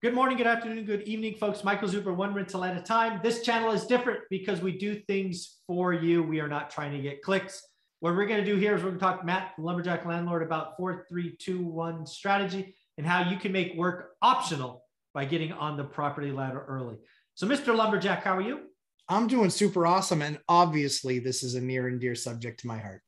Good morning, good afternoon, good evening, folks. Michael Zuber, one rental at a time. This channel is different because we do things for you. We are not trying to get clicks. What we're going to do here is we're going to talk Matt, the lumberjack landlord, about four, three, two, one strategy and how you can make work optional by getting on the property ladder early. So, Mr. Lumberjack, how are you? I'm doing super awesome. And obviously, this is a near and dear subject to my heart.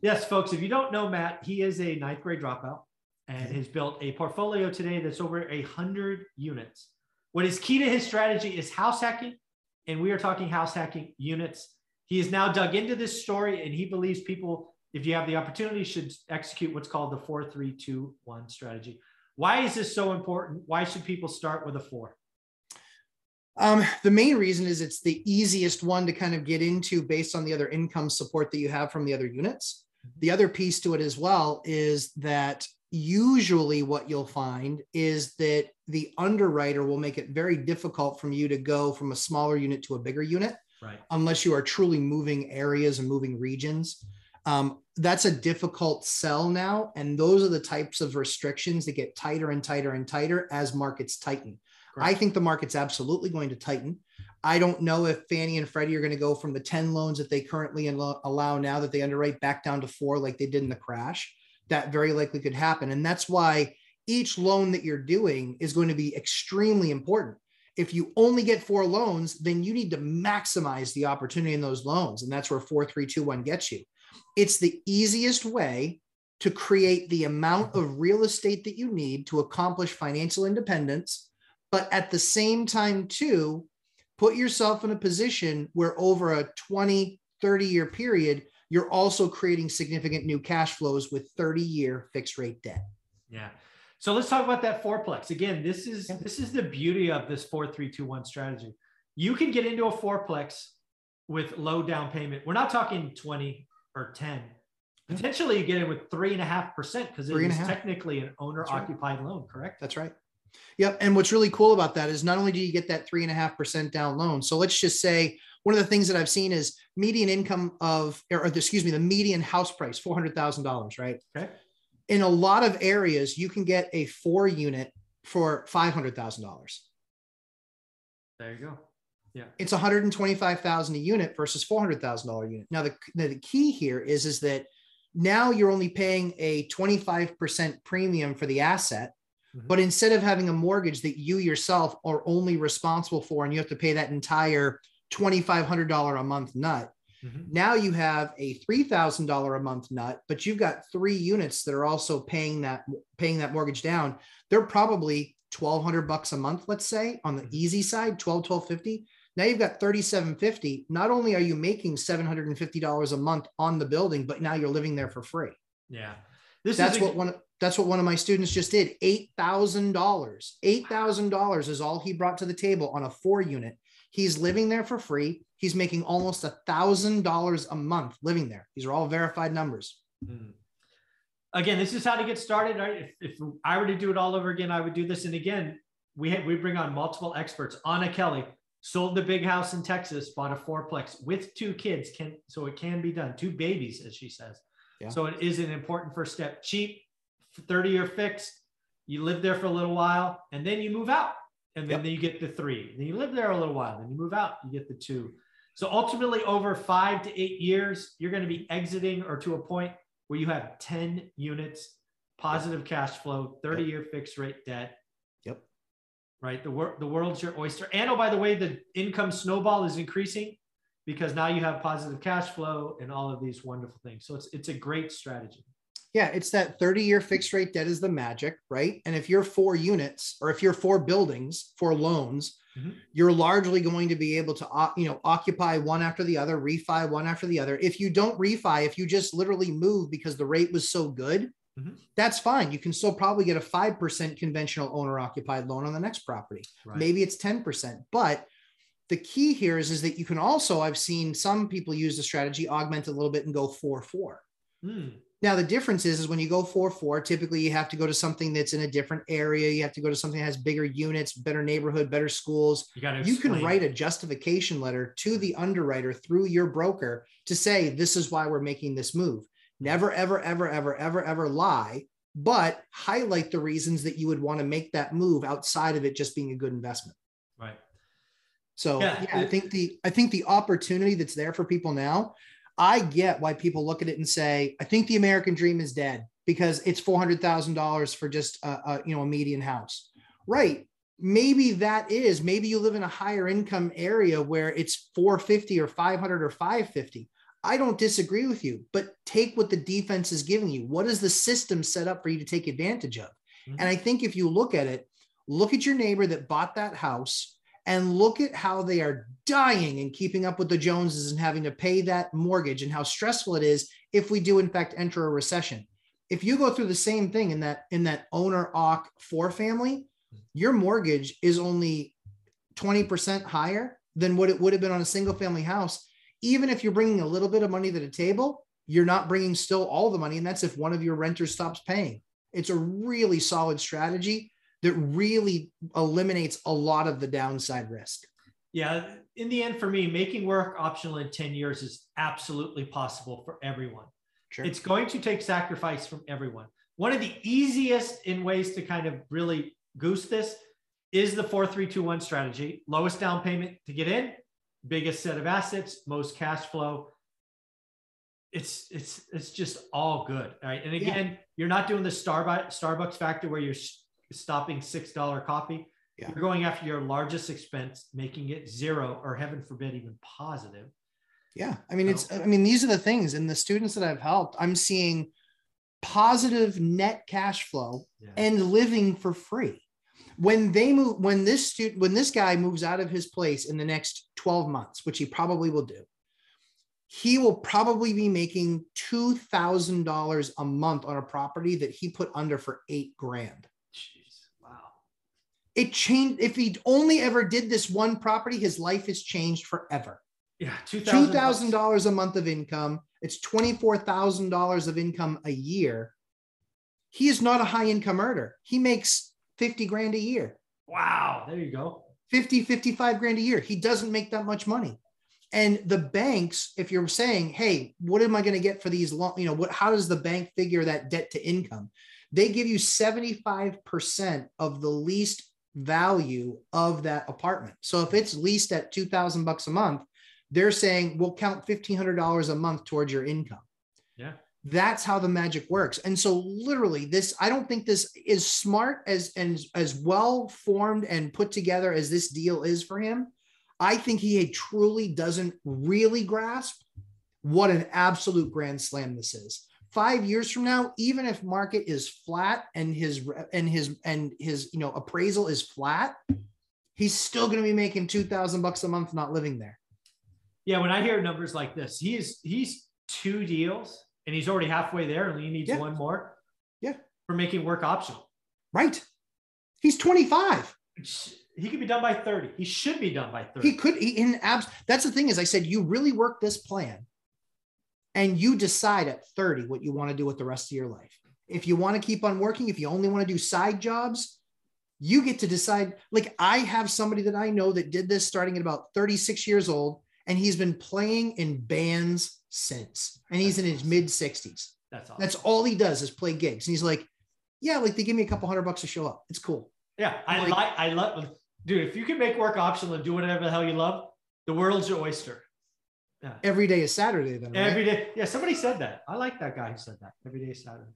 Yes, folks, if you don't know Matt, he is a ninth grade dropout and has built a portfolio today that's over a hundred units. What is key to his strategy is house hacking, and we are talking house hacking units. He has now dug into this story, and he believes people, if you have the opportunity, should execute what's called the four, three, two, one strategy. Why is this so important? Why should people start with a four? Um, the main reason is it's the easiest one to kind of get into based on the other income support that you have from the other units. The other piece to it as well is that usually what you'll find is that the underwriter will make it very difficult from you to go from a smaller unit to a bigger unit right. unless you are truly moving areas and moving regions. Um, that's a difficult sell now and those are the types of restrictions that get tighter and tighter and tighter as markets tighten. I think the market's absolutely going to tighten. I don't know if fannie and freddie are going to go from the 10 loans that they currently allow now that they underwrite back down to four like they did in the crash that very likely could happen. And that's why each loan that you're doing is going to be extremely important. If you only get four loans, then you need to maximize the opportunity in those loans. And that's where 4321 gets you. It's the easiest way to create the amount of real estate that you need to accomplish financial independence, but at the same time, too, put yourself in a position where over a 20, 30 year period, you're also creating significant new cash flows with 30 year fixed rate debt. Yeah. So let's talk about that fourplex. Again, this is yeah. this is the beauty of this 4321 strategy. You can get into a fourplex with low down payment. We're not talking 20 or 10. Potentially you get in with three and a half percent because it is technically an owner occupied right. loan, correct? That's right. Yep. And what's really cool about that is not only do you get that three and a half percent down loan. So let's just say one of the things that I've seen is median income of, or, or excuse me, the median house price, $400,000, right? Okay. In a lot of areas, you can get a four unit for $500,000. There you go. Yeah. It's 125,000 a unit versus $400,000 unit. Now the, the key here is, is that now you're only paying a 25% premium for the asset. Mm-hmm. But instead of having a mortgage that you yourself are only responsible for and you have to pay that entire $2,500 a month nut. Mm-hmm. Now you have a $3,000 a month nut, but you've got three units that are also paying that, paying that mortgage down. They're probably 1200 bucks a month, let's say on the mm-hmm. easy side, 12, 1250. Now you've got 3750. Not only are you making $750 a month on the building, but now you're living there for free. Yeah. This that's what one that's what one of my students just did. $8,000. $8,000 is all he brought to the table on a four unit. He's living there for free. He's making almost a thousand dollars a month living there. These are all verified numbers. Mm. Again, this is how to get started. Right? If, if I were to do it all over again, I would do this. And again, we we bring on multiple experts. Anna Kelly sold the big house in Texas, bought a fourplex with two kids. Can so it can be done. Two babies, as she says. Yeah. So it is an important first step. Cheap, 30 year fixed. You live there for a little while, and then you move out and then, yep. then you get the three. Then you live there a little while. Then you move out, you get the two. So ultimately, over five to eight years, you're going to be exiting or to a point where you have 10 units, positive yep. cash flow, 30 year yep. fixed rate debt. Yep. Right. The, wor- the world's your oyster. And oh, by the way, the income snowball is increasing because now you have positive cash flow and all of these wonderful things. So it's, it's a great strategy. Yeah, it's that 30 year fixed rate debt is the magic, right? And if you're four units or if you're four buildings, four loans, mm-hmm. you're largely going to be able to, you know, occupy one after the other, refi one after the other. If you don't refi, if you just literally move because the rate was so good, mm-hmm. that's fine. You can still probably get a 5% conventional owner occupied loan on the next property. Right. Maybe it's 10%, but the key here is, is that you can also, I've seen some people use the strategy, augment a little bit and go four, four. Mm. Now the difference is, is when you go four four, typically you have to go to something that's in a different area. You have to go to something that has bigger units, better neighborhood, better schools. You, you can write a justification letter to the underwriter through your broker to say this is why we're making this move. Never, ever, ever, ever, ever, ever lie but highlight the reasons that you would want to make that move outside of it just being a good investment. So yeah, yeah I think the I think the opportunity that's there for people now, I get why people look at it and say, I think the American dream is dead because it's four hundred thousand dollars for just a, a you know a median house. Right. Maybe that is maybe you live in a higher income area where it's 450 or 500 or 550. I don't disagree with you, but take what the defense is giving you. What is the system set up for you to take advantage of? Mm-hmm. And I think if you look at it, look at your neighbor that bought that house and look at how they are dying and keeping up with the Joneses and having to pay that mortgage and how stressful it is if we do in fact enter a recession. If you go through the same thing in that in that owner occ four family, your mortgage is only 20% higher than what it would have been on a single family house. Even if you're bringing a little bit of money to the table, you're not bringing still all the money. And that's if one of your renters stops paying. It's a really solid strategy that really eliminates a lot of the downside risk. Yeah. In the end, for me, making work optional in 10 years is absolutely possible for everyone. Sure. It's going to take sacrifice from everyone. One of the easiest in ways to kind of really goose this is the 4321 strategy. Lowest down payment to get in, biggest set of assets, most cash flow. It's it's it's just all good. Right. And again, yeah. you're not doing the Starbucks Starbucks factor where you're stopping six dollar coffee. Yeah. You're going after your largest expense, making it zero or heaven forbid even positive. Yeah. I mean, so, it's I mean, these are the things. And the students that I've helped, I'm seeing positive net cash flow yeah. and living for free when they move when this student when this guy moves out of his place in the next 12 months which he probably will do he will probably be making $2000 a month on a property that he put under for eight grand it changed if he only ever did this one property his life has changed forever yeah $2000 $2, a month of income it's $24000 of income a year he is not a high income earner he makes 50 grand a year. Wow. There you go. 50, 55 grand a year. He doesn't make that much money. And the banks, if you're saying, hey, what am I going to get for these long, you know, what, how does the bank figure that debt to income? They give you 75% of the least value of that apartment. So if it's leased at 2000 bucks a month, they're saying we'll count $1,500 a month towards your income. Yeah. That's how the magic works. And so literally this, I don't think this is smart as and as well formed and put together as this deal is for him. I think he truly doesn't really grasp what an absolute grand slam this is. Five years from now, even if market is flat and his and his and his you know appraisal is flat, he's still going to be making two thousand bucks a month not living there. Yeah, when I hear numbers like this, he's he's two deals and he's already halfway there and he needs yeah. one more. Yeah. For making work optional. Right. He's 25. He could be done by 30. He should be done by 30. He could he, in abs. That's the thing is I said you really work this plan and you decide at 30 what you want to do with the rest of your life. If you want to keep on working, if you only want to do side jobs, you get to decide. Like I have somebody that I know that did this starting at about 36 years old and he's been playing in bands since, and he's That's in his awesome. mid 60s. That's awesome. That's all he does is play gigs, and he's like, "Yeah, like they give me a couple hundred bucks to show up. It's cool." Yeah, I like, like I love, dude. If you can make work optional and do whatever the hell you love, the world's your oyster. Yeah. Every day is Saturday, then. Right? Every day. Yeah, somebody said that. I like that guy who said that. Every day is Saturday.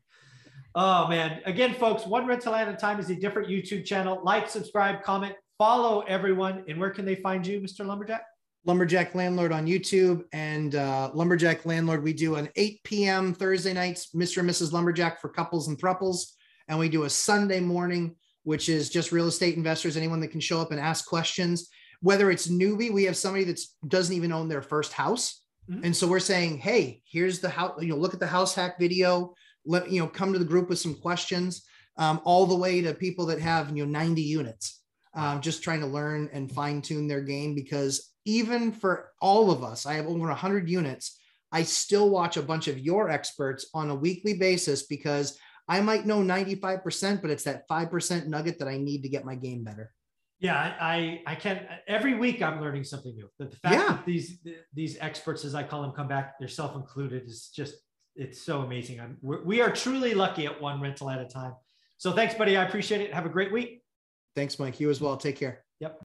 Oh man. Again, folks, one rental at a time is a different YouTube channel. Like, subscribe, comment, follow everyone. And where can they find you, Mr. Lumberjack? Lumberjack Landlord on YouTube and uh, Lumberjack Landlord. We do an 8 p.m. Thursday nights, Mr. and Mrs. Lumberjack for couples and thruples. And we do a Sunday morning, which is just real estate investors, anyone that can show up and ask questions. Whether it's newbie, we have somebody that doesn't even own their first house. Mm-hmm. And so we're saying, hey, here's the house, you know, look at the house hack video. Let, you know, come to the group with some questions, um, all the way to people that have, you know, 90 units. Um, just trying to learn and fine tune their game because even for all of us, I have over 100 units. I still watch a bunch of your experts on a weekly basis because I might know 95%, but it's that 5% nugget that I need to get my game better. Yeah, I I can every week I'm learning something new. The, the fact yeah. that these these experts, as I call them, come back, they're self included, is just it's so amazing. I'm, we're, we are truly lucky at one rental at a time. So thanks, buddy. I appreciate it. Have a great week. Thanks, Mike. You as well. Take care. Yep.